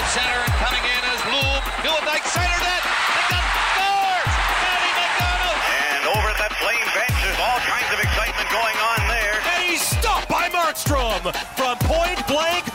dead center and coming in as Bloom. Nieuwendyk center net. And scores! Matty McDonald! And over at that Flame bench, there's all kinds of excitement going on there. And he's stopped by Markstrom from point blank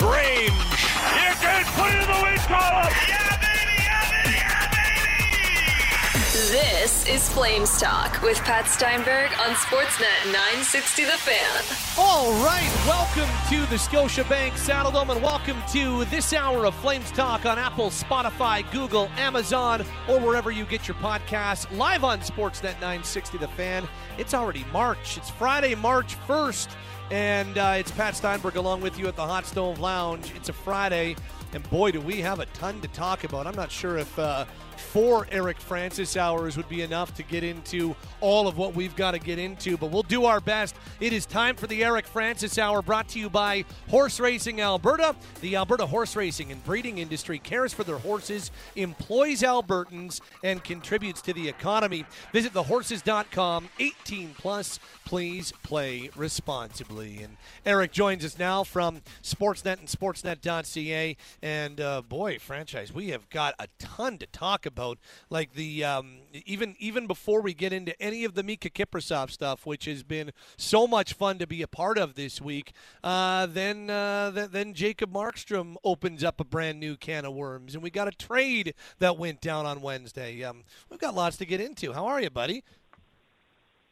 Is Flames Talk with Pat Steinberg on Sportsnet 960 The Fan. All right, welcome to the Scotiabank Saddledome and welcome to this hour of Flames Talk on Apple, Spotify, Google, Amazon, or wherever you get your podcasts. Live on Sportsnet 960 The Fan. It's already March. It's Friday, March 1st, and uh, it's Pat Steinberg along with you at the Hot Stove Lounge. It's a Friday, and boy, do we have a ton to talk about. I'm not sure if. Uh, four Eric Francis hours would be enough to get into all of what we've got to get into, but we'll do our best. It is time for the Eric Francis Hour brought to you by Horse Racing Alberta. The Alberta horse racing and breeding industry cares for their horses, employs Albertans, and contributes to the economy. Visit thehorses.com 18 plus. Please play responsibly. And Eric joins us now from Sportsnet and Sportsnet.ca. And uh, boy, franchise, we have got a ton to talk about. Like the um, even even before we get into any of the Miikka Kiprusoff stuff, which has been so much fun to be a part of this week. Uh, then uh, th- then Jacob Markstrom opens up a brand new can of worms, and we got a trade that went down on Wednesday. Um, we've got lots to get into. How are you, buddy?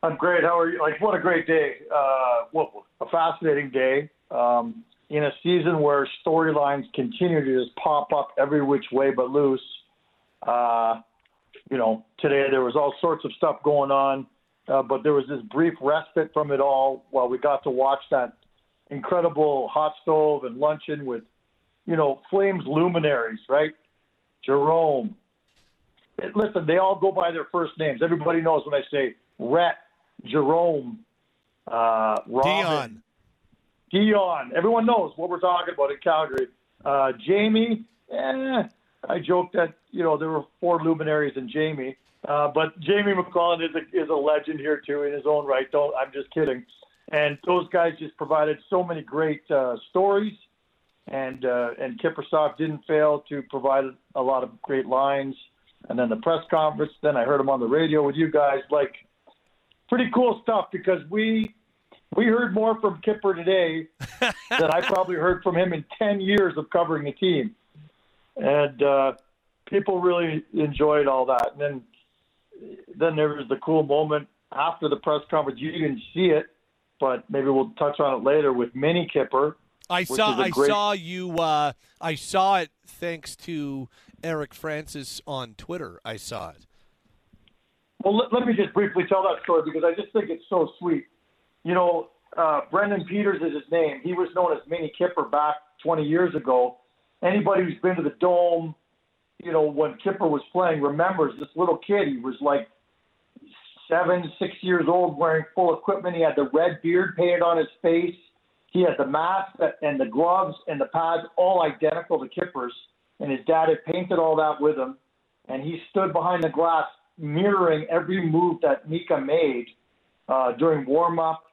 I'm great. How are you? Like, what a great day. Uh, what a fascinating day. Um, in a season where storylines continue to just pop up every which way but loose. Uh, you know, today there was all sorts of stuff going on, uh, but there was this brief respite from it all while we got to watch that incredible hot stove and luncheon with, you know, Flames luminaries, right? Jarome. Listen, they all go by their first names. Everybody knows when I say Rhett, Jarome, uh, Robin, Dion. Dion. Everyone knows what we're talking about in Calgary. Uh, Jamie, eh, I joked that you know there were four luminaries in Jamie, uh, but Jamie McLennan is a, is a legend here too in his own right. Don't I'm just kidding. And those guys just provided so many great uh, stories, and uh, and Kiprusoff didn't fail to provide a lot of great lines. And then the press conference. Then I heard him on the radio with you guys. Like pretty cool stuff because we we heard more from Kipper today than I probably heard from him in ten years of covering the team, and uh, people really enjoyed all that. And then then there was the cool moment after the press conference. You didn't see it, but maybe we'll touch on it later with Mini Kipper. I saw I great- saw you uh, I saw it thanks to Eric Francis on Twitter. I saw it. Well, let, let me just briefly tell that story because I just think it's so sweet. You know, uh, Brendan Peters is his name. He was known as Mini Kipper back 20 years ago. Anybody who's been to the Dome, you know, when Kipper was playing, remembers this little kid. He was like seven, six years old, wearing full equipment. He had the red beard painted on his face. He had the mask and the gloves and the pads all identical to Kipper's. And his dad had painted all that with him. And he stood behind the glass mirroring every move that Miikka made uh, during warm up,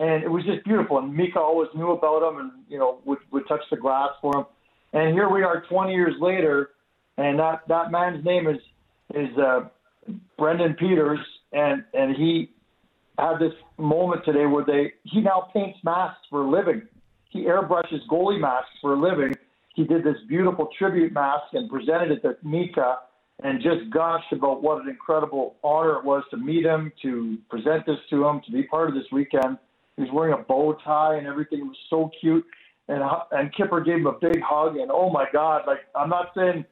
and it was just beautiful. And Miikka always knew about him, and you know would would touch the glass for him. And here we are, 20 years later, and that that man's name is is uh, Brendan Peters, and and he had this moment today where they he now paints masks for a living. He airbrushes goalie masks for a living. He did this beautiful tribute mask and presented it to Miikka and just gushed about what an incredible honor it was to meet him, to present this to him, to be part of this weekend. He was wearing a bow tie and everything. It was so cute. And and Kipper gave him a big hug. And oh my God, like I'm not saying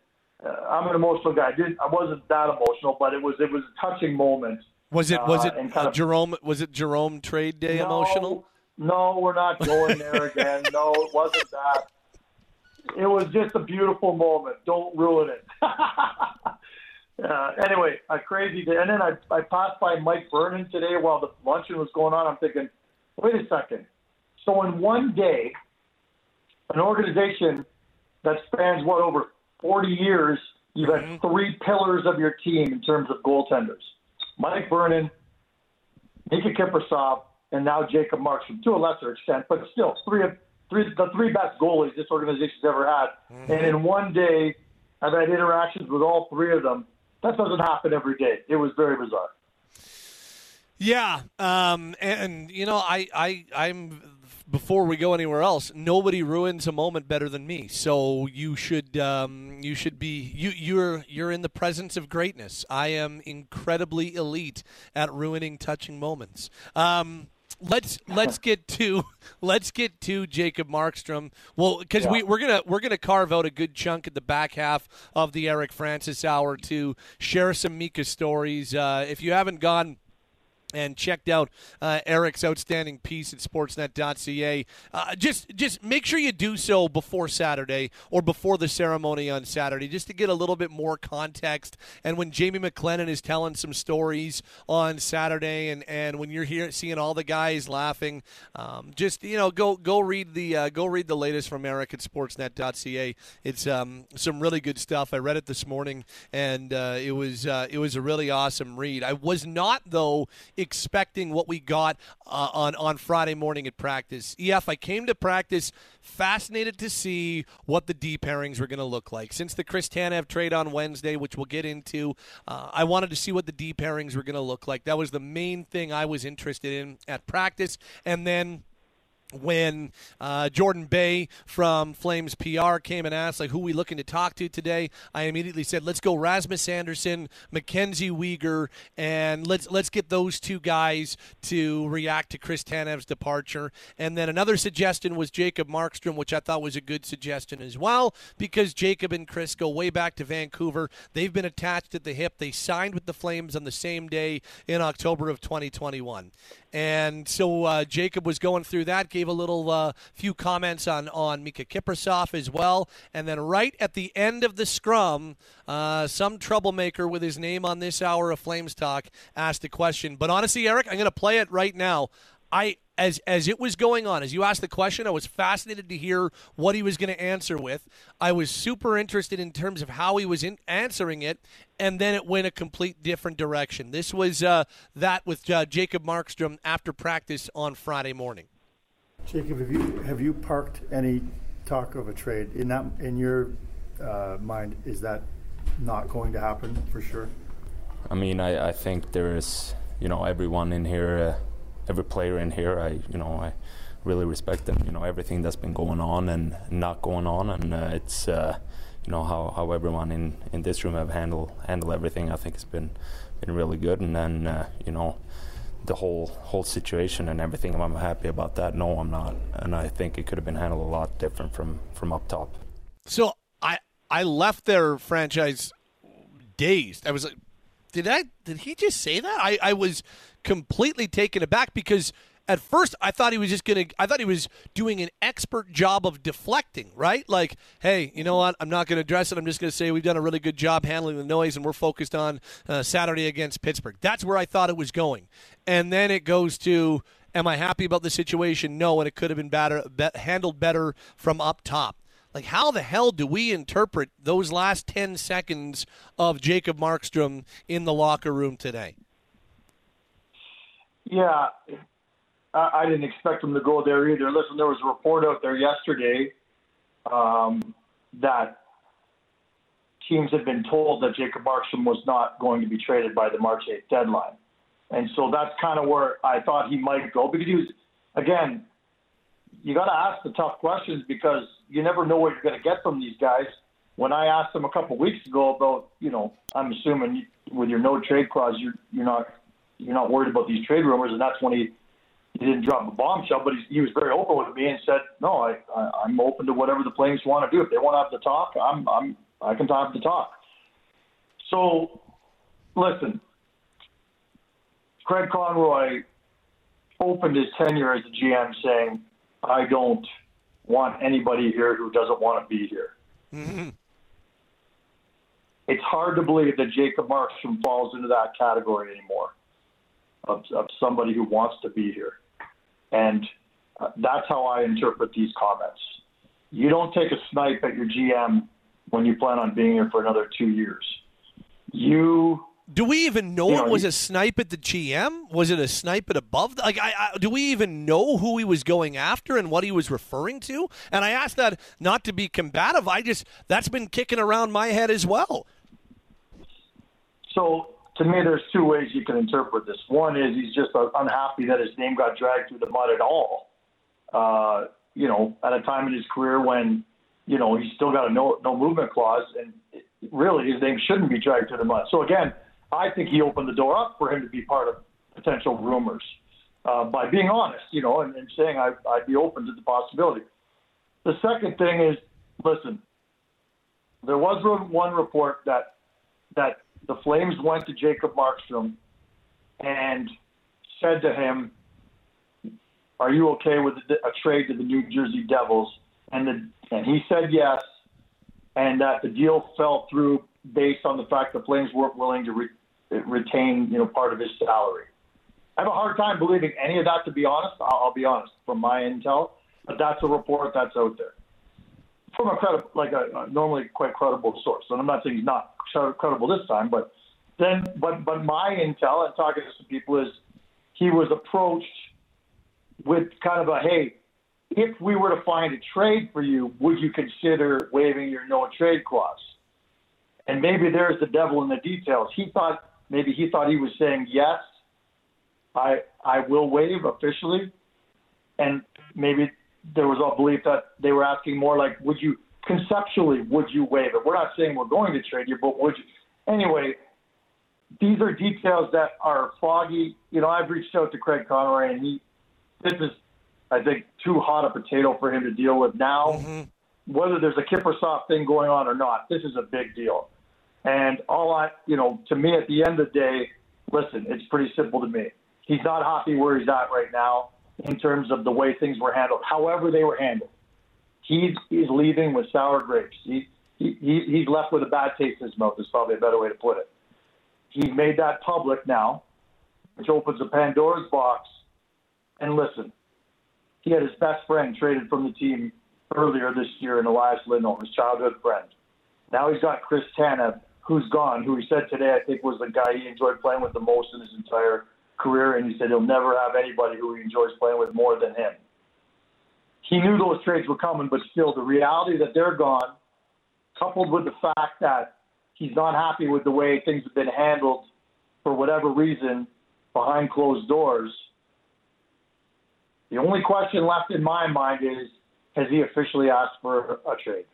uh, I'm an emotional guy. I didn't I wasn't that emotional, but it was it was a touching moment. Was it was Uh, it and kind uh, of- Jarome was it Jarome trade day emotional? No, we're not going there again. no, it wasn't that. It was just a beautiful moment. Don't ruin it. uh, anyway, a crazy day. And then I, I passed by Mike Vernon today while the luncheon was going on. I'm thinking, wait a second. So in one day, an organization that spans what over 40 years, you've had three pillars of your team in terms of goaltenders: Mike Vernon, Miikka Kiprusoff, and now Jacob Markstrom to a lesser extent, but still three of three the three best goalies this organization's ever had, mm-hmm. and in one day, I've had interactions with all three of them. That doesn't happen every day. It was very bizarre. Yeah, um, and, and you know, I, I, I'm before we go anywhere else, nobody ruins a moment better than me. So you should um, you should be you you're you're in the presence of greatness. I am incredibly elite at ruining touching moments. Um, let's let's get to let's get to Jacob Markstrom. Well, because yeah. we we're gonna we're gonna carve out a good chunk at the back half of the Eric Francis hour to share some Miikka stories. Uh, if you haven't gone and checked out uh, Eric's outstanding piece at sportsnet.ca. Uh, just just make sure you do so before Saturday or before the ceremony on Saturday, just to get a little bit more context. And when Jamie McLennan is telling some stories on Saturday, and, and when you're here seeing all the guys laughing, um, just you know go go read the uh, go read the latest from Eric at sportsnet.ca. It's um, some really good stuff. I read it this morning, and uh, it was uh, it was a really awesome read. I was not though expecting what we got uh, on on Friday morning at practice. EF, I came to practice fascinated to see what the D pairings were going to look like. Since the Chris Tanev trade on Wednesday, which we'll get into, uh, I wanted to see what the D pairings were going to look like. That was the main thing I was interested in at practice, and then when uh, Jordan Bay from Flames PR came and asked, like, who we looking to talk to today, I immediately said, let's go Rasmus Andersson, Mackenzie Weegar, and let's let's get those two guys to react to Chris Tanev's departure. And then another suggestion was Jacob Markstrom, which I thought was a good suggestion as well, because Jacob and Chris go way back to Vancouver. They've been attached at the hip. They signed with the Flames on the same day in October of 2021. And so uh, Jacob was going through that, gave a little uh, few comments on, on Miikka Kiprusoff as well. And then right at the end of the scrum, uh, some troublemaker with his name on this hour of Flames Talk asked a question. But honestly, Eric, I'm going to play it right now. I as as it was going on, as you asked the question, I was fascinated to hear what he was going to answer with. I was super interested in terms of how he was in answering it, and then it went a complete different direction. This was uh, that with uh, Jacob Markstrom after practice on Friday morning. Jacob, have you have you parked any talk of a trade in that in your uh, mind? Is that not going to happen for sure? I mean, I, I think there is, you know, everyone in here uh, every player in here. I you know I really respect them. You know everything that's been going on and not going on, and uh, it's uh, you know how, how everyone in, in this room have handled handled everything. I think it's been been really good, and then uh, you know the whole whole situation and everything. I'm happy about that. No, I'm not, and I think it could have been handled a lot different from from up top. So I I left their franchise dazed. I was like, did I did he just say that? I I was completely taken aback because at first I thought he was just going to I thought he was doing an expert job of deflecting, right? Like, hey, you know what? I'm not going to address it. I'm just going to say we've done a really good job handling the noise and we're focused on uh, Saturday against Pittsburgh. That's where I thought it was going. And then it goes to am I happy about the situation? No, and it could have been better be- handled better from up top. Like, how the hell do we interpret those last 10 seconds of Jacob Markstrom in the locker room today? Yeah, I, didn't expect him to go there either. Listen, there was a report out there yesterday um, that teams had been told that Jacob Markstrom was not going to be traded by the March 8th deadline. And so that's kind of where I thought he might go because he was, again, you got to ask the tough questions because you never know what you're going to get from these guys. When I asked him a couple weeks ago about, you know, I'm assuming with your no trade clause, you're you're not you're not worried about these trade rumors, and that's when he he didn't drop a bombshell, but he, he was very open with me and said, "No, I, I I'm open to whatever the Flames want to do. If they want to have the talk, I'm I'm I can have the talk." So, listen, Craig Conroy opened his tenure as a GM saying, "I don't want anybody here who doesn't want to be here." Mm-hmm. It's hard to believe that Jacob Markstrom falls into that category anymore of, of somebody who wants to be here. And uh, that's how I interpret these comments. You don't take a snipe at your GM when you plan on being here for another two years. You Do we even know it was he- a snipe at the GM? Was it a snipe at above? Like, I, I, do we even know who he was going after and what he was referring to? And I ask that not to be combative. I just that's been kicking around my head as well. So to me, there's two ways you can interpret this. One is he's just unhappy that his name got dragged through the mud at all. Uh, you know, at a time in his career when, you know, he's still got a no no movement clause, and really his name shouldn't be dragged through the mud. So again, I think he opened the door up for him to be part of potential rumors uh, by being honest, you know, and, and saying I, I'd be open to the possibility. The second thing is, listen, there was one report that that the Flames went to Jacob Markstrom and said to him, "Are you okay with a trade to the New Jersey Devils?" And the, and he said yes, and that the deal fell through based on the fact the Flames weren't willing to re, retain you know part of his salary. I have a hard time believing any of that, to be honest. I'll, I'll be honest from my intel, but that's a report that's out there from a credible, like a, a normally quite credible source. And I'm not saying he's not credible this time, but then, but but my intel and talking to some people is he was approached with kind of a hey, if we were to find a trade for you, would you consider waiving your no trade clause? And maybe there's the devil in the details. He thought maybe he thought he was saying yes, I I will waive officially, and maybe there was a belief that they were asking more like, would you conceptually would you waive it? We're not saying we're going to trade you, but would you? Anyway, these are details that are foggy. You know, I've reached out to Craig Conroy, and he this is, I think, too hot a potato for him to deal with now. Mm-hmm. Whether there's a Kiprusoff thing going on or not, this is a big deal. And all I, you know, to me at the end of the day, listen, it's pretty simple to me. He's not happy where he's at right now in terms of the way things were handled, however they were handled. He's he's leaving with sour grapes. He, he, he he's left with a bad taste in his mouth. Is probably a better way to put it. He's made that public now, which opens a Pandora's box. And listen, he had his best friend traded from the team earlier this year in Elias Lindholm, his childhood friend. Now he's got Chris Tanev, who's gone, who he said today I think was the guy he enjoyed playing with the most in his entire career, and he said he'll never have anybody who he enjoys playing with more than him. He knew those trades were coming, but still, the reality that they're gone, coupled with the fact that he's not happy with the way things have been handled for whatever reason behind closed doors. The only question left in my mind is has he officially asked for a trade?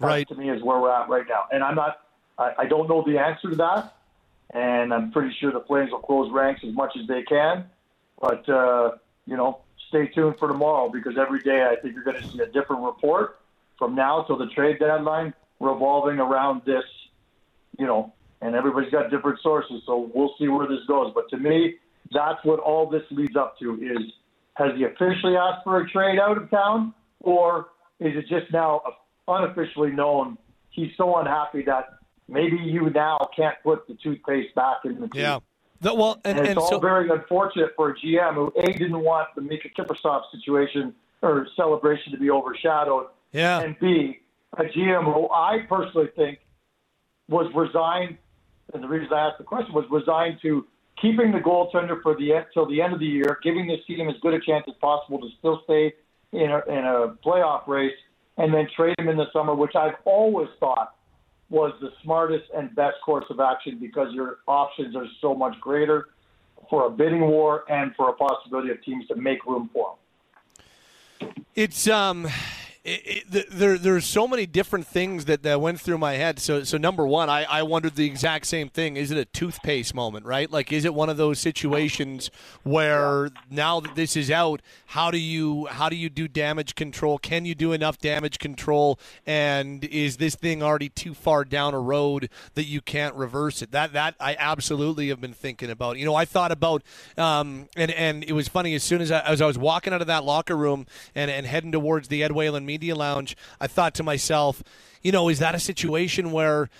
That, Right. to me is where we're at right now. And I'm not, I, I don't know the answer to that. And I'm pretty sure the Flames will close ranks as much as they can. But, uh, you know, stay tuned for tomorrow because every day I think you're going to see a different report from now till the trade deadline revolving around this, you know, and everybody's got different sources. So we'll see where this goes. But to me, that's what all this leads up to is has he officially asked for a trade out of town or is it just now unofficially known he's so unhappy that maybe you now can't put the toothpaste back in the tube. Yeah. The- well, and, And, and it's all so very unfortunate for a GM who a didn't want the Miikka Kiprusoff situation or celebration to be overshadowed, yeah. and b a GM who I personally think was resigned. And the reason I asked the question was resigned to keeping the goaltender for the till the end of the year, giving this team as good a chance as possible to still stay in a, in a playoff race, and then trade him in the summer, which I've always thought was the smartest and best course of action because your options are so much greater for a bidding war and for a possibility of teams to make room for them. It's um, it, there there's so many different things that, that went through my head. So so number one, I, I wondered the exact same thing. Is it a toothpaste moment, right? Like, is it one of those situations where now that this is out, how do you how do you do damage control? Can you do enough damage control? And is this thing already too far down a road that you can't reverse it? That that I absolutely have been thinking about. You know, I thought about um, and and it was funny as soon as I, as I was walking out of that locker room and, and heading towards the Ed Whalen media lounge, I thought to myself, you know, is that a situation where,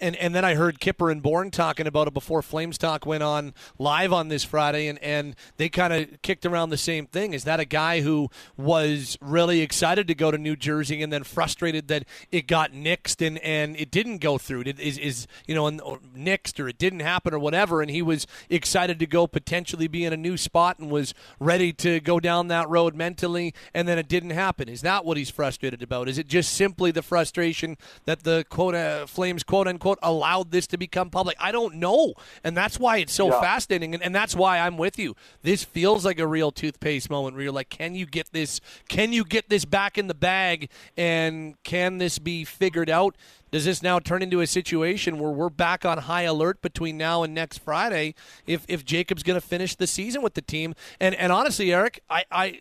and and then I heard Kipper and Bourne talking about it before Flames Talk went on live on this Friday, and and they kind of kicked around the same thing. Is that a guy who was really excited to go to New Jersey and then frustrated that it got nixed and and it didn't go through? It is is you know, or nixed or it didn't happen or whatever, and he was excited to go potentially be in a new spot and was ready to go down that road mentally, and then it didn't happen. Is that what he's frustrated about? Is it just simply the frustration? That the quote uh, Flames quote unquote allowed this to become public. I don't know, and that's why it's so Yeah. fascinating, and, and that's why I'm with you. This feels like a real toothpaste moment where you're like, can you get this? Can you get this back in the bag? And can this be figured out? Does this now turn into a situation where we're back on high alert between now and next Friday if if Jacob's going to finish the season with the team? And and honestly, Eric, I, I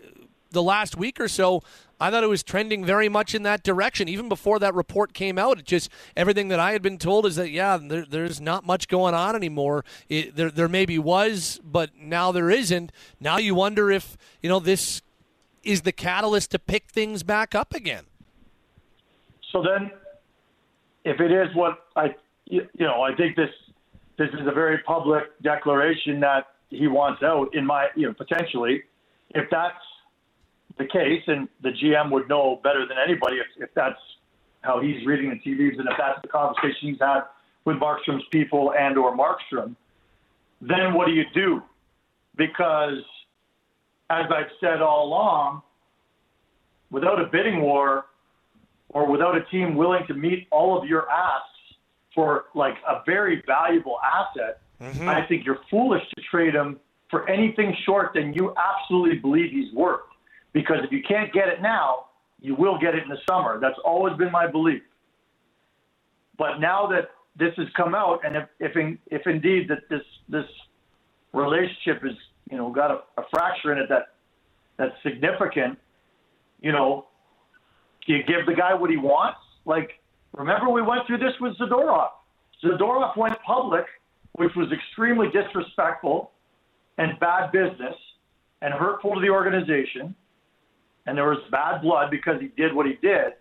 the last week or so, I thought it was trending very much in that direction. Even before that report came out, it just everything that I had been told is that yeah, there, there's not much going on anymore. It, there, there maybe was, but now there isn't. Now you wonder if you know this is the catalyst to pick things back up again. So then, if it is what I, you know, I think this this is a very public declaration that he wants out. In my, you know, potentially, if that's the case, and the GM would know better than anybody if, if that's how he's reading the TVs and if that's the conversation he's had with Markstrom's people and or Markstrom, then what do you do? Because as I've said all along, without a bidding war or without a team willing to meet all of your asks for like a very valuable asset, mm-hmm. I think you're foolish to trade him for anything short than you absolutely believe he's worth. Because if you can't get it now, you will get it in the summer. That's always been my belief. But now that this has come out, and if if, in, if indeed that this this relationship is you know got a, a fracture in it that that's significant, you know, do you give the guy what he wants? Like, remember we went through this with Zadorov. Zadorov went public, which was extremely disrespectful and bad business and hurtful to the organization. And there was bad blood because he did what he did.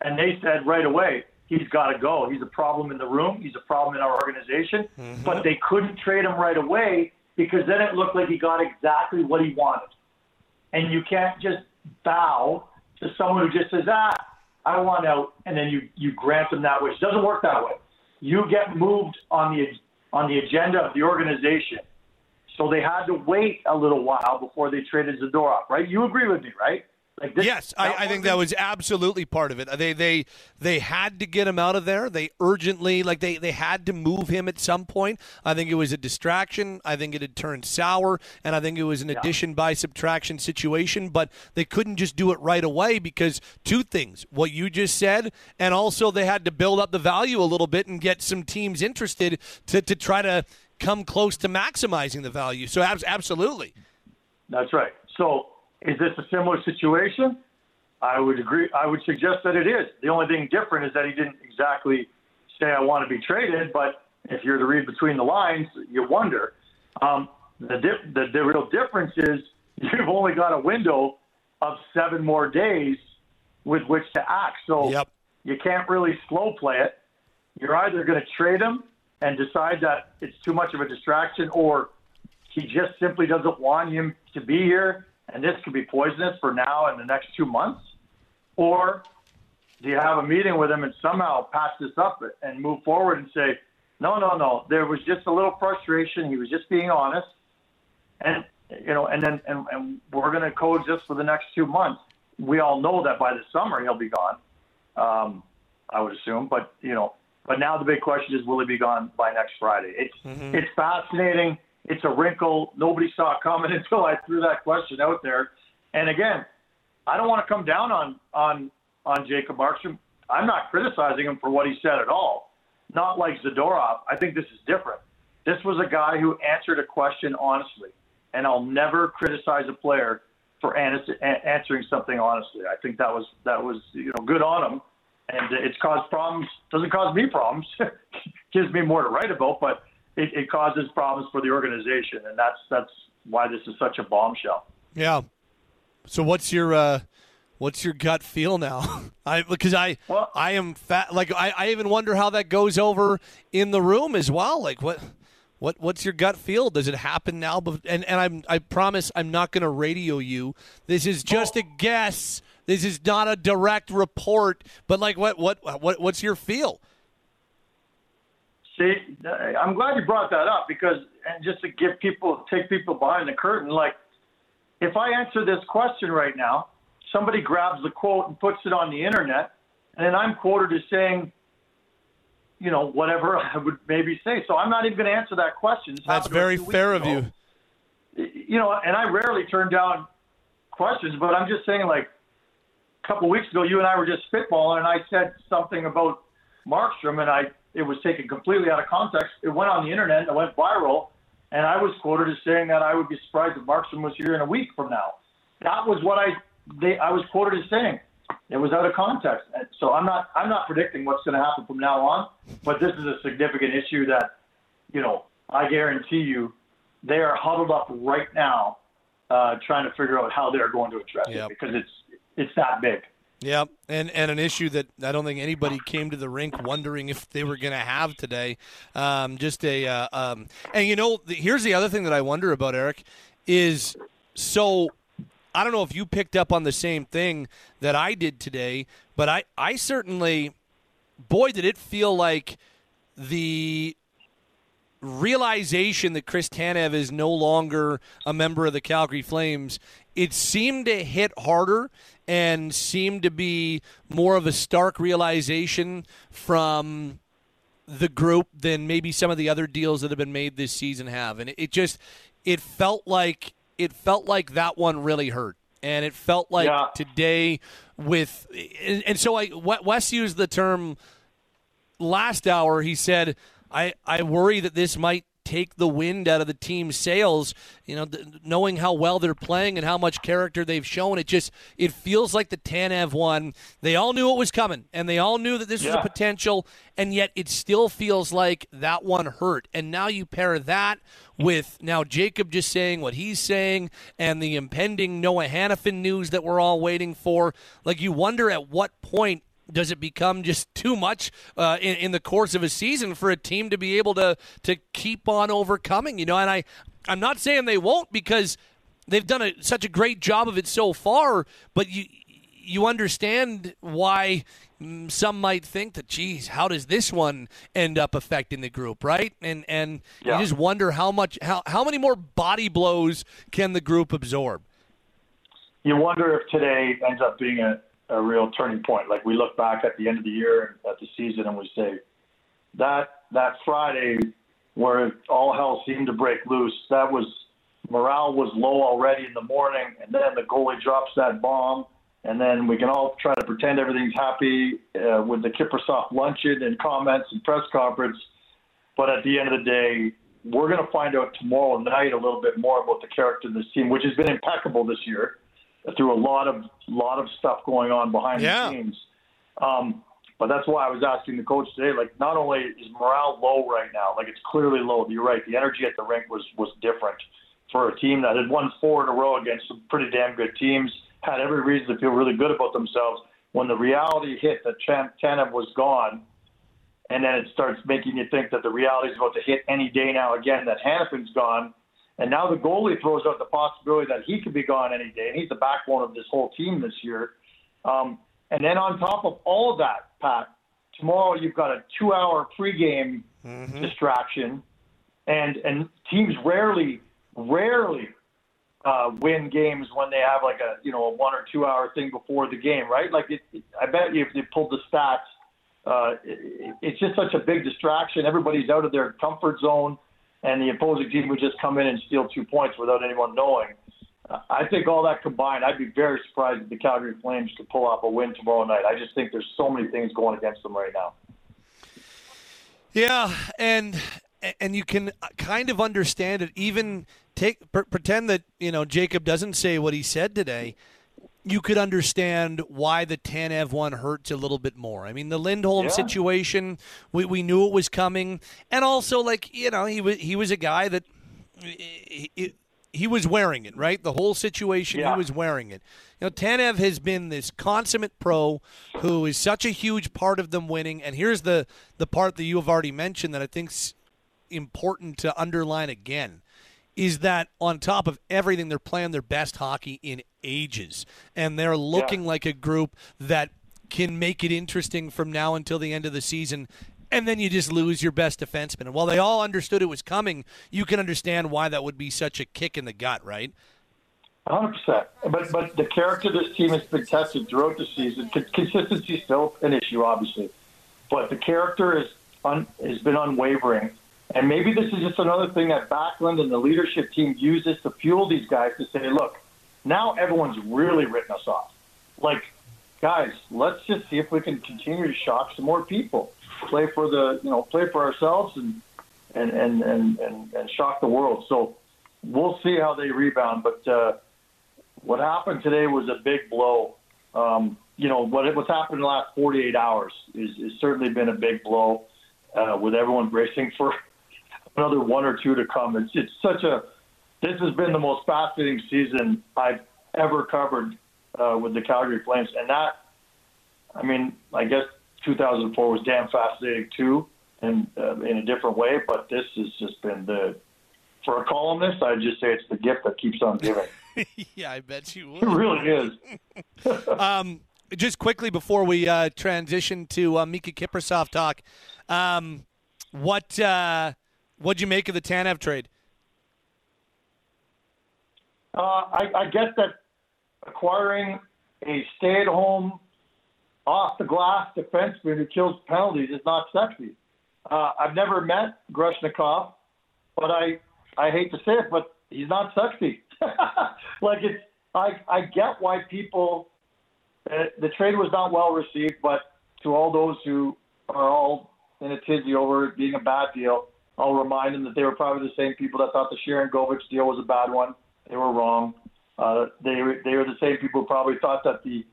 And they said right away, he's got to go. He's a problem in the room. He's a problem in our organization. But they couldn't trade him right away because then it looked like he got exactly what he wanted. And you can't just bow to someone who just says, ah, I want out, and then you, you grant them that wish. It doesn't work that way. You get moved on the on the agenda of the organization. So they had to wait a little while before they traded Zadorov, right? You agree with me, right? Like this, Yes, I, I think that was absolutely part of it. They they they had to get him out of there. They urgently like they they had to move him at some point. I think it was a distraction. I think it had turned sour, and I think it was an addition by subtraction situation. But they couldn't just do it right away because two things: what you just said, and also they had to build up the value a little bit and get some teams interested to to try to come close to maximizing the value. So abs- absolutely. That's right. So is this a similar situation? I would agree. I would suggest that it is. The only thing different is that he didn't exactly say I want to be traded, but if you're to read between the lines, you wonder. Um, the, di- the the real difference is you've only got a window of seven more days with which to act. So Yep. you can't really slow play it. You're either going to trade him and decide that it's too much of a distraction, or he just simply doesn't want him to be here, and this could be poisonous for now and the next two months. Or do you have a meeting with him and somehow patch this up and move forward and say, no, no, no, there was just a little frustration. He was just being honest, and you know, and then and, and we're going to coexist for the next two months. We all know that by the summer he'll be gone. Um, I would assume, but you know, but now the big question is, will he be gone by next Friday? It's mm-hmm. it's fascinating. It's a wrinkle nobody saw coming until I threw that question out there. And again, I don't want to come down on on on Jacob Markstrom. I'm not criticizing him for what he said at all. Not like Zadorov. I think this is different. This was a guy who answered a question honestly, and I'll never criticize a player for an- answering something honestly. I think that was that was you know good on him, and it's caused problems. Doesn't cause me problems. Gives me more to write about, but it, it causes problems for the organization, and that's that's why this is such a bombshell. Yeah. So what's your uh, What's your gut feel now? I because I Well- I am fat. Like I, I even wonder how that goes over in the room as well. Like what what what's your gut feel? Does it happen now? And and I'm I promise I'm not going to radio you. This is just a guess. This is not a direct report. But like what what what what's your feel? See, I'm glad you brought that up because, and just to give people, take people behind the curtain, like, if I answer this question right now, somebody grabs the quote and puts it on the internet, and then I'm quoted as saying, you know, whatever I would maybe say. So I'm not even going to answer that question. This That's very fair of ago. you. You know, and I rarely turn down questions, but I'm just saying, like, a couple of weeks ago, you and I were just spitballing, and I said something about Markstrom, and I it was taken completely out of context. It went on the internet and it went viral, and I was quoted as saying that I would be surprised if Markstrom was here in a week from now. That was what I they I was quoted as saying. It was out of context, And so I'm not I'm not predicting what's going to happen from now on. But this is a significant issue that, you know, I guarantee you, they are huddled up right now, uh, trying to figure out how they're going to address Yep. it because it's it's that big. Yeah, and and an issue that I don't think anybody came to the rink wondering if they were going to have today. Um, just a uh, um, and you know here's the other thing that I wonder about Eric is so I don't know if you picked up on the same thing that I did today, but I I certainly boy did it feel like the realization that Chris Tanev is no longer a member of the Calgary Flames, it seemed to hit harder and seemed to be more of a stark realization from the group than maybe some of the other deals that have been made this season have. And it, just it felt like it felt like that one really hurt. And it felt like Yeah. today with and, and so I Wes used the term last hour he said I, I worry that this might take the wind out of the team's sails you know th- knowing how well they're playing and how much character they've shown. It just it feels like the Tanev one they all knew it was coming and they all knew that this was a potential and yet it still feels like that one hurt. And now you pair that with now Jacob just saying what he's saying and the impending Noah Hanifin news that we're all waiting for. Like you wonder at what point does it become just too much uh, in, in the course of a season for a team to be able to to keep on overcoming? You know, and I I'm not saying they won't because they've done a, such a great job of it so far, but you you understand why mm, some might think that geez how does this one end up affecting the group right and and Yeah. you just wonder how much how, how many more body blows can the group absorb you wonder if today ends up being a, a real turning point. Like we look back at the end of the year and at the season and we say that that Friday where all hell seemed to break loose, that was morale was low already in the morning, and then the goalie drops that bomb, and then we can all try to pretend everything's happy uh, with the Kiprusoff luncheon and comments and press conference. But at the end of the day, we're going to find out tomorrow night a little bit more about the character of this team, which has been impeccable this year through a lot of lot of stuff going on behind Yeah. the scenes. Um, but that's why I was asking the coach today. Like, not only is morale low right now, like it's clearly low. You're right. The energy at the rink was was different for a team that had won four in a row against some pretty damn good teams. Had every reason to feel really good about themselves. When the reality hit that Chan- Tanev was gone, and then it starts making you think that the reality is about to hit any day now again. That Hanifin's gone, and now the goalie throws out the possibility that he could be gone any day, and he's the backbone of this whole team this year. Um, and then on top of all of that, Pat, tomorrow you've got a two-hour pregame distraction, and and teams rarely, rarely uh, win games when they have like a you know a one or two-hour thing before the game, right? Like it, it, I bet you if they pulled the stats, uh, it, it's just such a big distraction. Everybody's out of their comfort zone, and the opposing team would just come in and steal two points without anyone knowing. Uh, I think all that combined, I'd be very surprised if the Calgary Flames could pull off a win tomorrow night. I just think there's so many things going against them right now. Yeah, and and you can kind of understand it. Even take pretend that you know Jacob doesn't say what he said today. You could understand why the Tanev one hurts a little bit more. I mean, the Lindholm Yeah. situation, we, we knew it was coming, and also like you know he was he was a guy that. It, he was wearing it, right? The whole situation, Yeah. he was wearing it. You know, Tanev has been this consummate pro who is such a huge part of them winning. And here's the the part that you have already mentioned that I think's important to underline again is that on top of everything, they're playing their best hockey in ages, and they're looking like a group that can make it interesting from now until the end of the season. And then you just lose your best defenseman. And while they all understood it was coming, you can understand why that would be such a kick in the gut, right? Hundred percent. But but the character of this team has been tested throughout the season. Consistency is still an issue, obviously, but the character is un- has been unwavering. And maybe this is just another thing that Backlund and the leadership team uses to fuel these guys to say, look, now everyone's really written us off. Like, guys, let's just see if we can continue to shock some more people, play for the you know play for ourselves and and and and and, and shock the world. So we'll see how they rebound, but. uh what happened today was a big blow. Um, you know, what what's happened in the last 48 hours is, is certainly been a big blow. Uh, with everyone bracing for another one or two to come, it's it's such a. This has been the most fascinating season I've ever covered uh, with the Calgary Flames, and that, I mean, I guess 2004 was damn fascinating too, and uh, in a different way. But this has just been the. For a columnist, I'd just say it's the gift that keeps on giving. yeah, I bet you It really is. um, just quickly before we uh, transition to uh, Miikka Kiprusoff talk, um, what uh, what'd you make of the Tanev trade? Uh, I, I guess that acquiring a stay-at-home, off-the-glass defenseman who kills penalties is not sexy. Uh, I've never met Grushnikov, but I I hate to say it, but he's not sexy. like it's I I get why people uh, the trade was not well received, but to all those who are all in a tizzy over it being a bad deal, I'll remind them that they were probably the same people that thought the Sharangovich deal was a bad one. They were wrong. Uh, they they were the same people who probably thought that the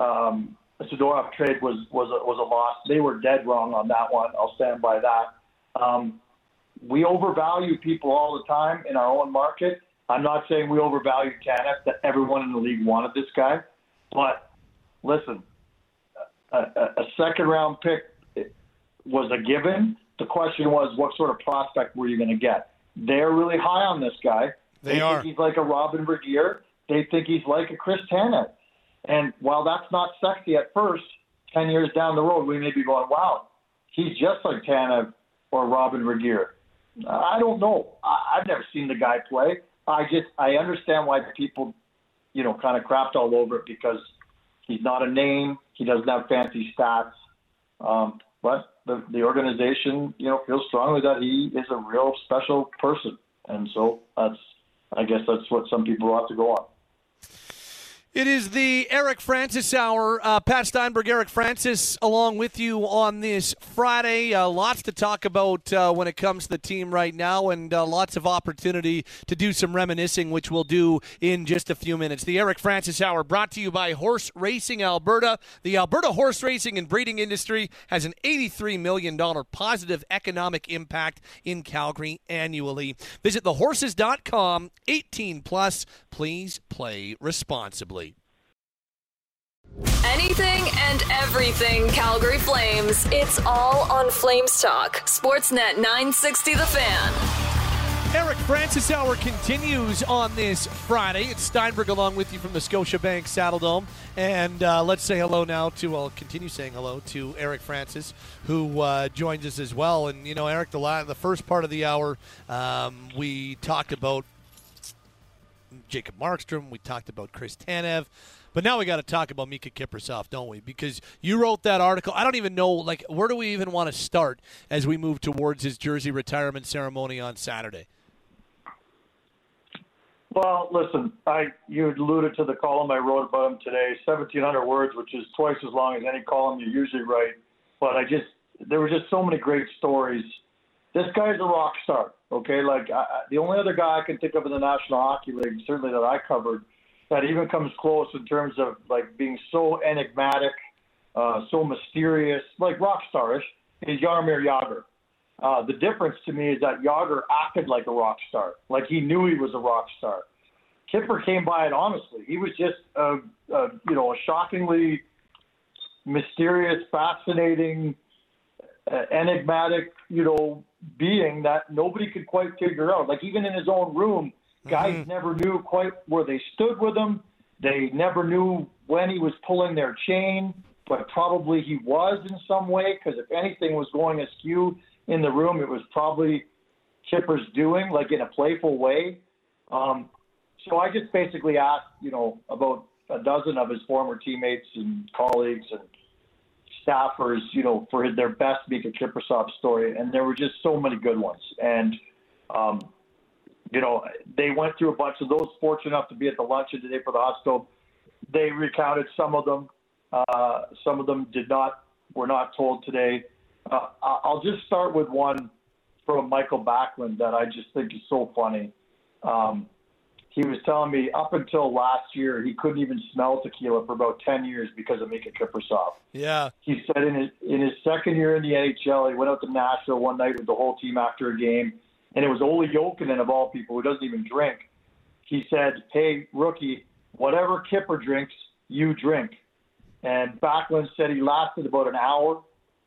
um, Zadorov trade was was a, was a loss. They were dead wrong on that one. I'll stand by that. Um, we overvalue people all the time in our own market. I'm not saying we overvalue Tanev, that everyone in the league wanted this guy. But listen, a, a, a second round pick was a given. The question was, what sort of prospect were you going to get? They're really high on this guy. They are. think he's like a Robin Regehr. They think he's like a Chris Tanev. And while that's not sexy at first, 10 years down the road, we may be going, wow, he's just like Tanev or Robin Regehr. I don't know. I, I've never seen the guy play. I just I understand why people, you know, kind of crapped all over it because he's not a name. He doesn't have fancy stats. Um, but the the organization, you know, feels strongly that he is a real special person, and so that's I guess that's what some people have to go on. It is the Eric Francis Hour. Uh, Pat Steinberg, Eric Francis, along with you on this Friday. Uh, lots to talk about uh, when it comes to the team right now, and uh, lots of opportunity to do some reminiscing, which we'll do in just a few minutes. The Eric Francis Hour brought to you by Horse Racing Alberta. The Alberta horse racing and breeding industry has an $83 million positive economic impact in Calgary annually. Visit thehorses.com, 18 plus. Please play responsibly. Anything and everything Calgary Flames. It's all on Flames Talk. Sportsnet 960 The Fan. Eric Francis Hour continues on this Friday. It's Steinberg along with you from the Scotiabank Saddledome. And uh, let's say hello now to, I'll continue saying hello to Eric Francis, who uh, joins us as well. And, you know, Eric, the, the first part of the hour, um, we talked about Jacob Markstrom, we talked about Chris Tanev. But now we got to talk about Miikka Kiprusoff, don't we? Because you wrote that article. I don't even know, like, where do we even want to start as we move towards his jersey retirement ceremony on Saturday? Well, listen, I you alluded to the column I wrote about him today, 1,700 words, which is twice as long as any column you usually write. But I just there were just so many great stories. This guy's a rock star. Okay, like I, the only other guy I can think of in the National Hockey League, certainly that I covered, that even comes close in terms of like being so enigmatic, uh, so mysterious, like rock starish, is Jaromir Jagr. Uh, the difference to me is that Jagr acted like a rock star, like he knew he was a rock star. Kipper came by it honestly. He was just a, a you know a shockingly mysterious, fascinating, uh, enigmatic you know being that nobody could quite figure out. Like even in his own room, guys mm-hmm. never knew quite where they stood with him. They never knew when he was pulling their chain, but probably he was in some way because if anything was going askew in the room, it was probably Kipper's doing, like in a playful way. Um, so I just basically asked, you know, about a dozen of his former teammates and colleagues and staffers, you know, for their best Miikka Kiprusoff story, and there were just so many good ones. And um, you know, they went through a bunch of those. Fortunate enough to be at the luncheon today for the hot stove, they recounted some of them. Uh, some of them did not. Were not told today. Uh, I'll just start with one from Mikael Backlund that I just think is so funny. Um, he was telling me up until last year he couldn't even smell tequila for about ten years because of Miikka Kiprusoff. Yeah. He said in his in his second year in the NHL, he went out to Nashville one night with the whole team after a game, and it was Olli Jokinen of all people who doesn't even drink. He said, "Hey, rookie, whatever Kipper drinks, you drink." And Backlund said he lasted about an hour,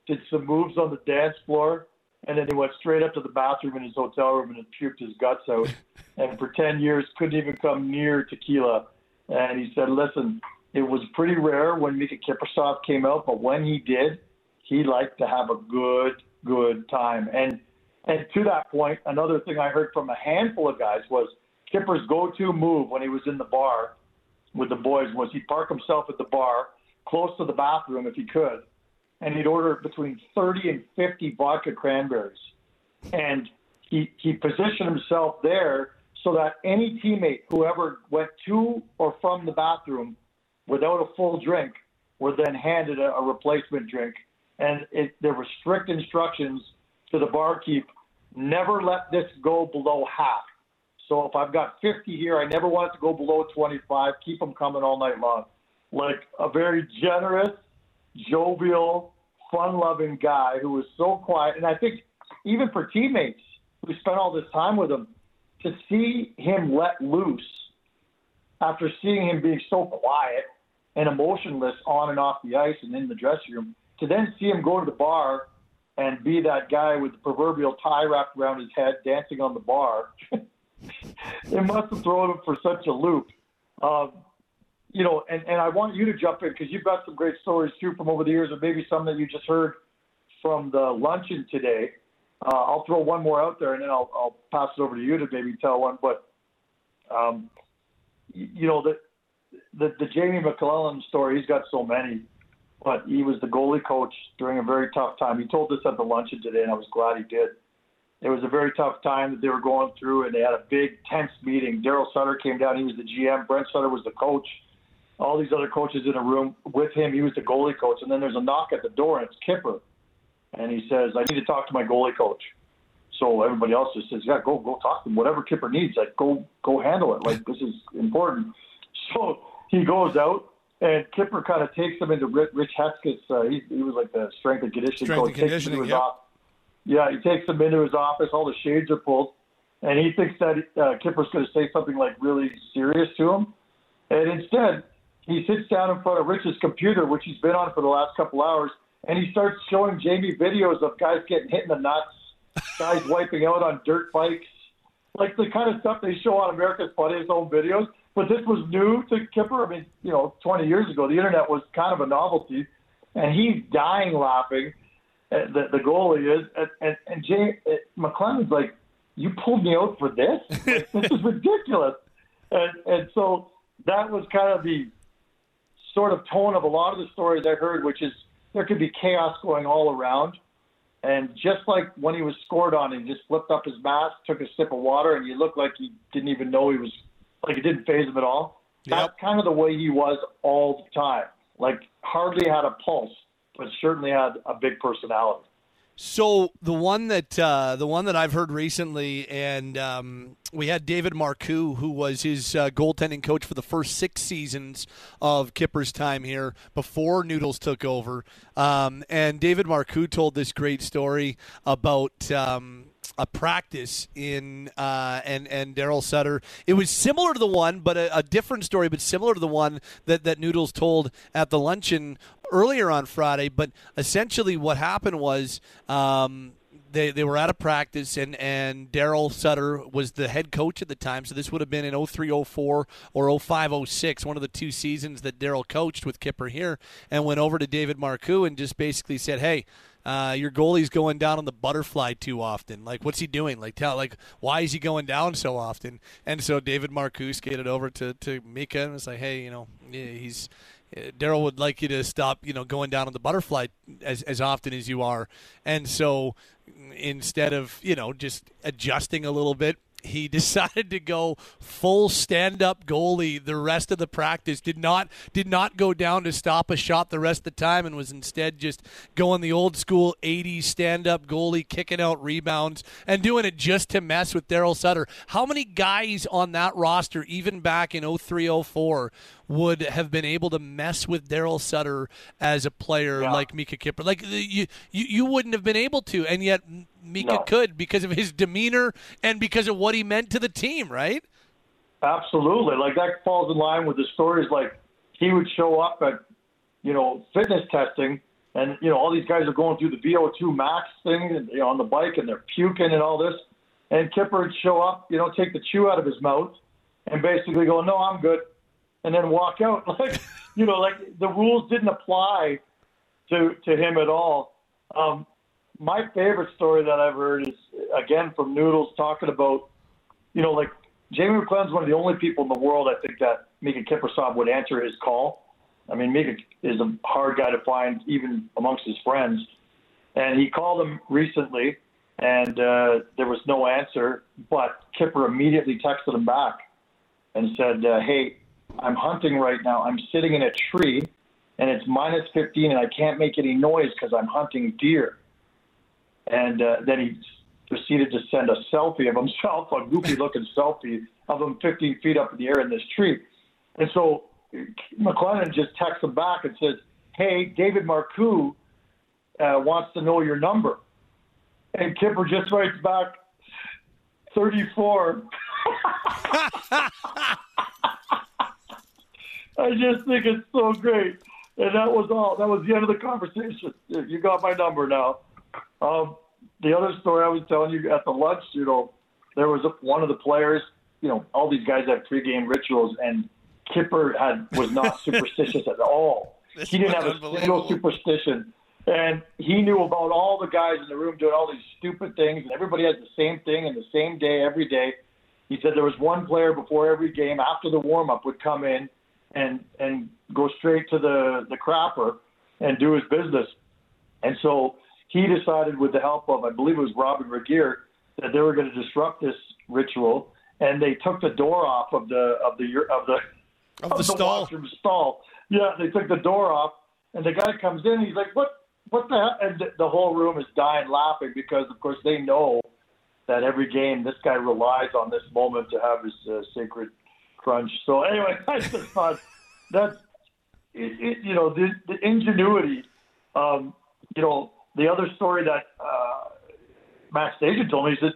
did some moves on the dance floor, and then he went straight up to the bathroom in his hotel room and puked his guts out. and for 10 years, couldn't even come near tequila. And he said, listen, it was pretty rare when Miikka Kiprusoff came out, but when he did, he liked to have a good, good time. And and to that point, another thing I heard from a handful of guys was Kipper's go-to move when he was in the bar with the boys was he'd park himself at the bar close to the bathroom if he could, and he'd order between 30 and 50 vodka cranberries. And he, he positioned himself there so that any teammate who ever went to or from the bathroom without a full drink were then handed a, a replacement drink. And it, there were strict instructions to the barkeep never let this go below half. So if I've got 50 here, I never want it to go below 25. Keep them coming all night long. Like a very generous, jovial, fun-loving guy who was so quiet. And I think even for teammates who spent all this time with him, to see him let loose after seeing him being so quiet and emotionless on and off the ice and in the dressing room, to then see him go to the bar and be that guy with the proverbial tie wrapped around his head dancing on the bar, it must have thrown him for such a loop. Um, you know, and, and I want you to jump in because you've got some great stories too from over the years, or maybe some that you just heard from the luncheon today. Uh, I'll throw one more out there, and then I'll, I'll pass it over to you to maybe tell one. But um, you, know, the, the the Jamie McLennan story, he's got so many, but he was the goalie coach during a very tough time. He told us at the luncheon today, and I was glad he did. It was a very tough time that they were going through, and they had a big tense meeting. Daryl Sutter came down; he was the GM. Brent Sutter was the coach all these other coaches in a room with him. He was the goalie coach, and then there's a knock at the door, and it's Kipper, and he says, "I need to talk to my goalie coach." So everybody else just says, "Yeah, go go talk to him. Whatever Kipper needs, like go go handle it. Like this is important." So he goes out, and Kipper kind of takes him into Rich, Hesketh's. Uh, he, he was like the strength and conditioning strength coach. And conditioning, takes him yep. off, yeah, he takes him into his office. All the shades are pulled, and he thinks that uh, Kipper's going to say something like really serious to him, and instead he sits down in front of Rich's computer, which he's been on for the last couple hours, and he starts showing Jamie videos of guys getting hit in the nuts, guys wiping out on dirt bikes, like the kind of stuff they show on America's Funniest Home Videos. But this was new to Kipper. I mean, you know, 20 years ago, the internet was kind of a novelty, and he's dying laughing. The, the goalie is, and and, and Jay uh, McLennan's like, "You pulled me out for this? Like, this is ridiculous." And and so that was kind of the sort of tone of a lot of the stories I heard, which is there could be chaos going all around. And just like when he was scored on, he just flipped up his mask, took a sip of water, and he looked like he didn't even know he was, like it didn't phase him at all. Yep. That's kind of the way he was all the time. Like hardly had a pulse, but certainly had a big personality. So the one that uh, the one that I've heard recently, and um, we had David Marcoux, who was his uh, goaltending coach for the first six seasons of Kipper's time here before Noodles took over. Um, and David Marcoux told this great story about. Um, a practice in uh, and and Daryl Sutter. It was similar to the one, but a, a, different story, but similar to the one that that Noodles told at the luncheon earlier on Friday. But essentially, what happened was. Um, they, they were out of practice, and, and Daryl Sutter was the head coach at the time. So this would have been in 03 04 or 05 06, one of the two seasons that Daryl coached with Kipper here, and went over to David Marcoux and just basically said, Hey, uh, your goalie's going down on the butterfly too often. Like, what's he doing? Like, tell like why is he going down so often? And so David Marcoux skated over to to Miikka and was like, hey, you know, he's Daryl would like you to stop, you know, going down on the butterfly as as often as you are. And so instead of you know just adjusting a little bit he decided to go full stand-up goalie the rest of the practice. Did not did not go down to stop a shot the rest of the time, and was instead just going the old school '80s stand-up goalie, kicking out rebounds and doing it just to mess with Daryl Sutter. How many guys on that roster, even back in 0304, would have been able to mess with Daryl Sutter as a player yeah. like Miikka Kipper? Like you, you, you wouldn't have been able to, and yet Miikka no. could because of his demeanor and because of what he meant to the team, right? Absolutely. Like that falls in line with the stories like he would show up at, you know, fitness testing and, you know, all these guys are going through the VO2 max thing and, you know, on the bike and they're puking and all this. And Kipper would show up, you know, take the chew out of his mouth and basically go, no, I'm good. And then walk out. Like, you know, like the rules didn't apply to, to him at all. Um, my favorite story that I've heard is again from Noodles talking about, you know, like Jamie McLennan's one of the only people in the world I think that Miikka Kiprusoff would answer his call. I mean, Miikka is a hard guy to find even amongst his friends, and he called him recently, and uh, there was no answer. But Kipper immediately texted him back and said, uh, "Hey, I'm hunting right now. I'm sitting in a tree, and it's minus 15, and I can't make any noise because I'm hunting deer." And uh, then he proceeded to send a selfie of himself, a goofy looking selfie of him 15 feet up in the air in this tree. And so McLennan just texts him back and says, Hey, David Marcoux uh, wants to know your number. And Kipper just writes back, 34. I just think it's so great. And that was all. That was the end of the conversation. You got my number now. Um, the other story I was telling you at the lunch, you know, there was a, one of the players. You know, all these guys have pregame rituals, and Kipper had was not superstitious at all. This he didn't have a single superstition, and he knew about all the guys in the room doing all these stupid things, and everybody has the same thing and the same day every day. He said there was one player before every game after the warm up would come in and and go straight to the the crapper and do his business. And so he decided, with the help of, I believe it was Robin Regehr, that they were going to disrupt this ritual, and they took the door off of the of the of the of, of the, stall. stall. Yeah, they took the door off, and the guy comes in. He's like, "What? What the?" Hell? And the whole room is dying laughing because, of course, they know that every game this guy relies on this moment to have his uh, sacred crunch. So anyway, I just thought that's it, it, you know the, the ingenuity. Um, you know, the other story that uh, Matt Stajan told me is that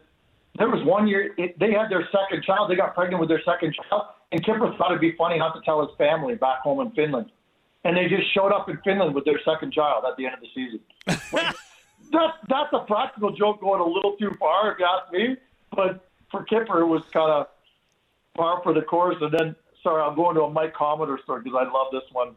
there was one year it, they had their second child. They got pregnant with their second child, and Kipper thought it'd be funny not to tell his family back home in Finland, and they just showed up in Finland with their second child at the end of the season. that's that's a practical joke going a little too far, if you ask me. But for Kipper, it was kind of par for the course. And then, sorry, I'm going to a Mike Commodore story because I love this one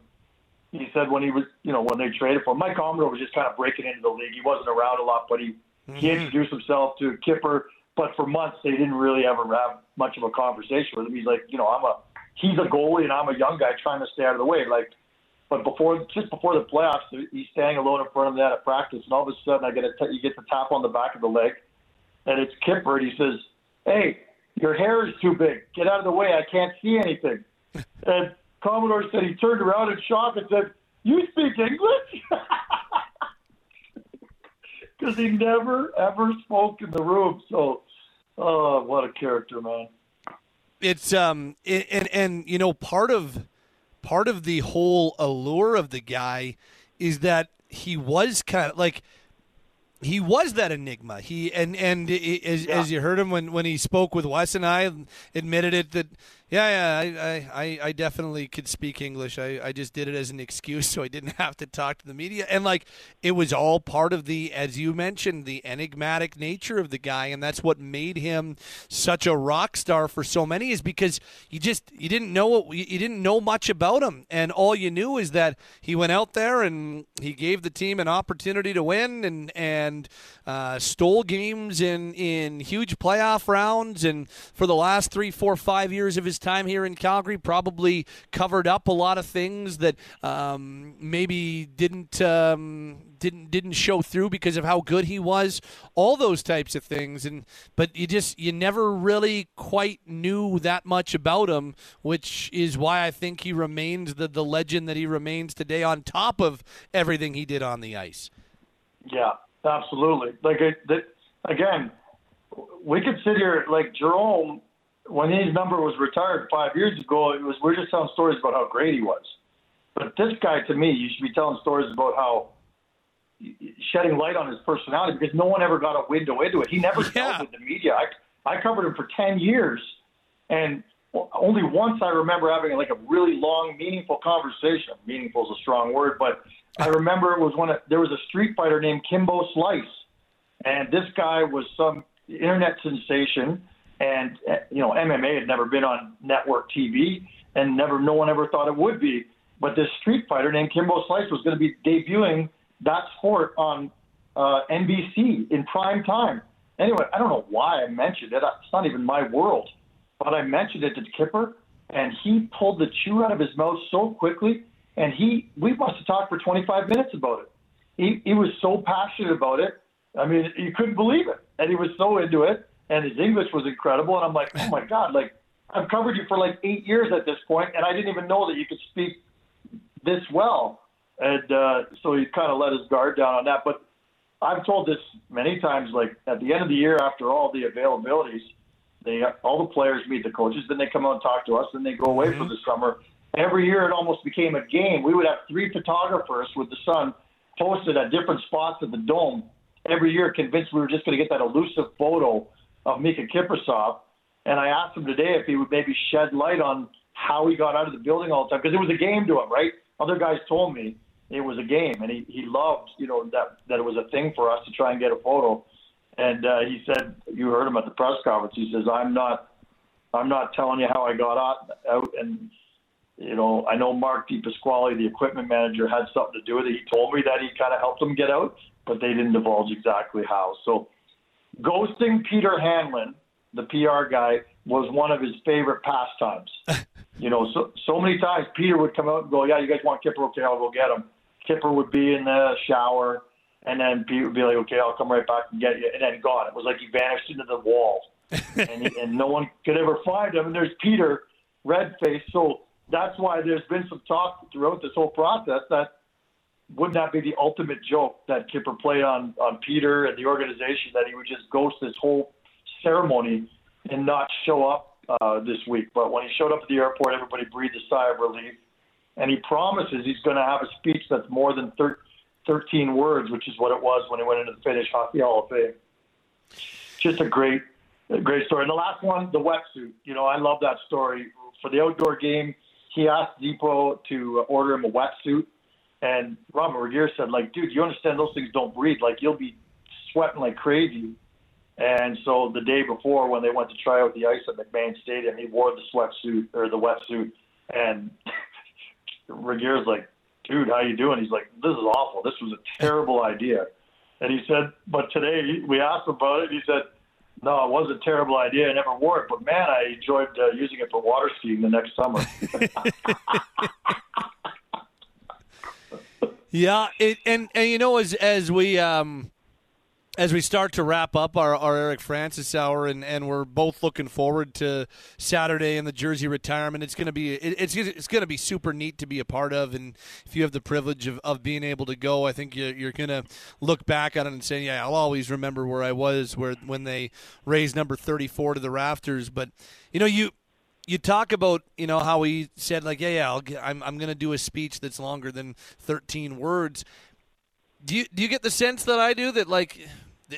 he said when he was, you know, when they traded for him, Mike Commodore was just kind of breaking into the league. He wasn't around a lot, but he mm-hmm. he introduced himself to Kipper. But for months, they didn't really ever have much of a conversation with him. He's like, you know, I'm a he's a goalie and I'm a young guy trying to stay out of the way. Like, but before just before the playoffs, he's standing alone in front of that at practice, and all of a sudden, I get a t- you get the tap on the back of the leg, and it's Kipper, and he says, "Hey, your hair is too big. Get out of the way. I can't see anything." and Commodore said he turned around in shock and said, "You speak English?" because he never ever spoke in the room. So, oh, what a character, man! It's um, it, and and you know part of part of the whole allure of the guy is that he was kind of like he was that enigma. He and and as, yeah. as you heard him when, when he spoke with Wes and I admitted it that yeah, yeah, I, I, I definitely could speak English. I, I just did it as an excuse so I didn't have to talk to the media. And like it was all part of the, as you mentioned, the enigmatic nature of the guy, and that's what made him such a rock star for so many. Is because you just you didn't know you didn't know much about him, and all you knew is that he went out there and he gave the team an opportunity to win, and and uh, stole games in in huge playoff rounds, and for the last three, four, five years of his time here in Calgary, probably covered up a lot of things that um, maybe didn't um, didn't didn't show through because of how good he was. All those types of things, and but you just you never really quite knew that much about him, which is why I think he remains the the legend that he remains today. On top of everything he did on the ice. Yeah, absolutely. Like it, again, we could sit here like Jarome when his number was retired five years ago, it was we're just telling stories about how great he was. But this guy, to me, you should be telling stories about how shedding light on his personality because no one ever got a window into it. He never yeah. dealt with the media. I, I covered him for ten years, and only once I remember having like a really long, meaningful conversation. Meaningful is a strong word, but I remember it was when a, there was a street fighter named Kimbo Slice, and this guy was some internet sensation and uh, you know MMA had never been on network TV, and never no one ever thought it would be. But this street fighter named Kimbo Slice was going to be debuting that sport on uh, NBC in prime time. Anyway, I don't know why I mentioned it. It's not even my world, but I mentioned it to Kipper, and he pulled the chew out of his mouth so quickly, and he we must have talked for 25 minutes about it. He he was so passionate about it. I mean, you couldn't believe it, and he was so into it and his English was incredible. And I'm like, oh my god, like I've covered you for like eight years at this point, and I didn't even know that you could speak this well. And uh, so he kind of let his guard down on that. But I've told this many times. Like at the end of the year, after all the availabilities, they all the players meet the coaches, then they come out and talk to us, then they go away mm-hmm. for the summer. Every year, it almost became a game. We would have three photographers with the Sun posted at different spots of the dome every year, convinced we were just going to get that elusive photo of Miikka Kiprusoff, and I asked him today if he would maybe shed light on how he got out of the building all the time because it was a game to him, right? Other guys told me it was a game, and he he loved you know that that it was a thing for us to try and get a photo. And uh, he said, you heard him at the press conference. He says, "I'm not, I'm not telling you how I got out, out and." You know, I know Mark DePasquale, the equipment manager, had something to do with it. He told me that he kind of helped him get out, but they didn't divulge exactly how. So ghosting Peter Hanlon, the PR guy, was one of his favorite pastimes. you know, so so many times Peter would come out and go, "Yeah, you guys want Kipper? Okay, I'll go get him." Kipper would be in the shower, and then Peter would be like, "Okay, I'll come right back and get you," and then gone. It was like he vanished into the wall, and, he, and no one could ever find him. And there's Peter, red face. So that's why there's been some talk throughout this whole process that wouldn't that be the ultimate joke that Kipper played on on Peter and the organization that he would just ghost this whole ceremony and not show up uh, this week? But when he showed up at the airport, everybody breathed a sigh of relief, and he promises he's going to have a speech that's more than thir- 13 words, which is what it was when he went into the Finnish Hockey Hall of Fame. Just a great, a great story. And the last one, the wetsuit. You know, I love that story. For the outdoor game, he asked Depot to order him a wetsuit and Robert Regehr said, like, dude, you understand those things don't breathe. Like, you'll be sweating like crazy. And so the day before, when they went to try out the ice at McMahon Stadium, he wore the sweatsuit or the wetsuit. And Regehr's like, dude, how you doing? He's like, this is awful. This was a terrible idea. And he said, but today we asked him about it. He said, no, it was a terrible idea. I never wore it, but man, I enjoyed uh, using it for water skiing the next summer. Yeah, it, and and you know as as we um as we start to wrap up our, our Eric Francis hour, and, and we're both looking forward to Saturday and the jersey retirement. It's going to be it, it's it's to be super neat to be a part of, and if you have the privilege of, of being able to go, I think you're, you're to look back on it and say, yeah, I'll always remember where I was where when they raised number 34 to the rafters. But you know, you you talk about you know how he said like, yeah, yeah, I'll get, I'm I'm going to do a speech that's longer than 13 words. Do you do you get the sense that I do that like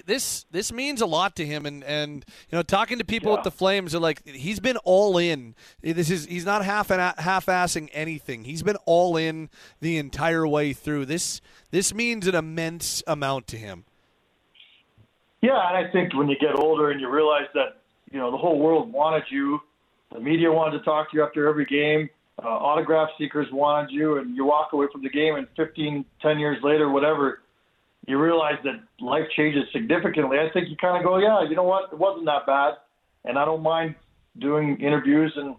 this this means a lot to him? And and you know talking to people Yeah. at the Flames are like he's been all in. This is he's not half half assing anything. He's been all in the entire way through. This this means an immense amount to him. Yeah, and I think when you get older and you realize that you know the whole world wanted you, the media wanted to talk to you after every game, uh, autograph seekers wanted you, and you walk away from the game, and 15, 10 years later, whatever, you realize that life changes significantly. I think you kind of go, yeah, you know what, it wasn't that bad, and I don't mind doing interviews and.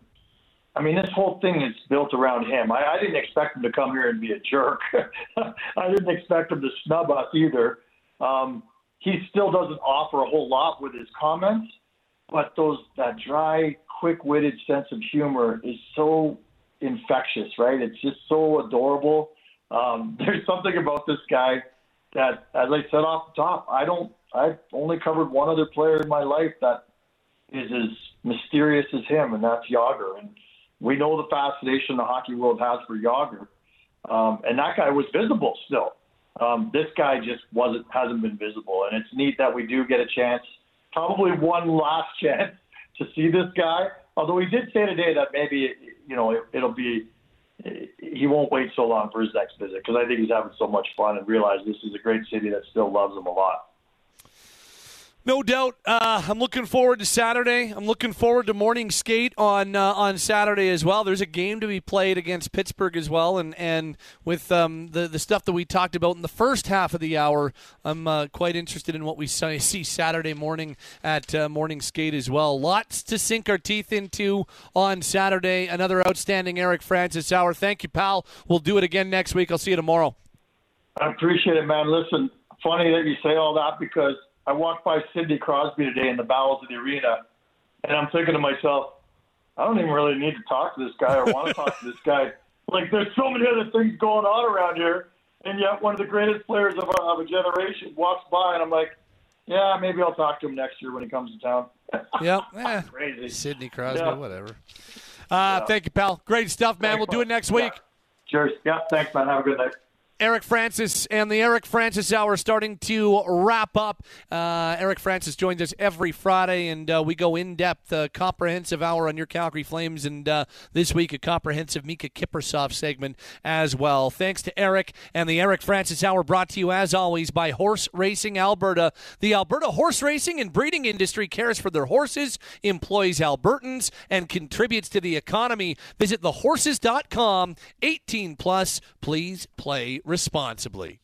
I mean, this whole thing is built around him. I, I didn't expect him to come here and be a jerk. I didn't expect him to snub us either. Um, he still doesn't offer a whole lot with his comments, but those that dry, quick-witted sense of humor is so infectious, right? It's just so adorable. Um, there's something about this guy that, as I said off the top, I don't. I've only covered one other player in my life that is as mysterious as him, and that's Jagr. And we know the fascination the hockey world has for Jagr, um, and that guy was visible still. Um, this guy just wasn't hasn't been visible, and it's neat that we do get a chance, probably one last chance to see this guy. Although he did say today that maybe you know it, it'll be he won't wait so long for his next visit because I think he's having so much fun and realize this is a great city that still loves him a lot. No doubt. Uh, I'm looking forward to Saturday. I'm looking forward to morning skate on uh, on Saturday as well. There's a game to be played against Pittsburgh as well, and and with um, the the stuff that we talked about in the first half of the hour, I'm uh, quite interested in what we see Saturday morning at uh, morning skate as well. Lots to sink our teeth into on Saturday. Another outstanding Eric Francis hour. Thank you, pal. We'll do it again next week. I'll see you tomorrow. I appreciate it, man. Listen, funny that you say all that because I walked by Sidney Crosby today in the bowels of the arena, and I'm thinking to myself, I don't even really need to talk to this guy or want to talk to this guy. Like, there's so many other things going on around here, and yet one of the greatest players of a, of a generation walks by, and I'm like, yeah, maybe I'll talk to him next year when he comes to town. Yep. Eh, Crazy. Sidney Crosby, Yeah. whatever. Uh, Thank you, pal. Great stuff, man. We'll do it next week. Cheers. Yeah, thanks, man. Have a good night. Eric Francis and the Eric Francis Hour starting to wrap up. Uh, Eric Francis joins us every Friday, and uh, we go in depth, uh, comprehensive hour on your Calgary Flames, and uh, this week a comprehensive Miikka Kiprusoff segment as well. Thanks to Eric and the Eric Francis Hour, brought to you as always by Horse Racing Alberta. The Alberta horse racing and breeding industry cares for their horses, employs Albertans, and contributes to the economy. Visit thehorses.com. 18 plus. Please play responsibly.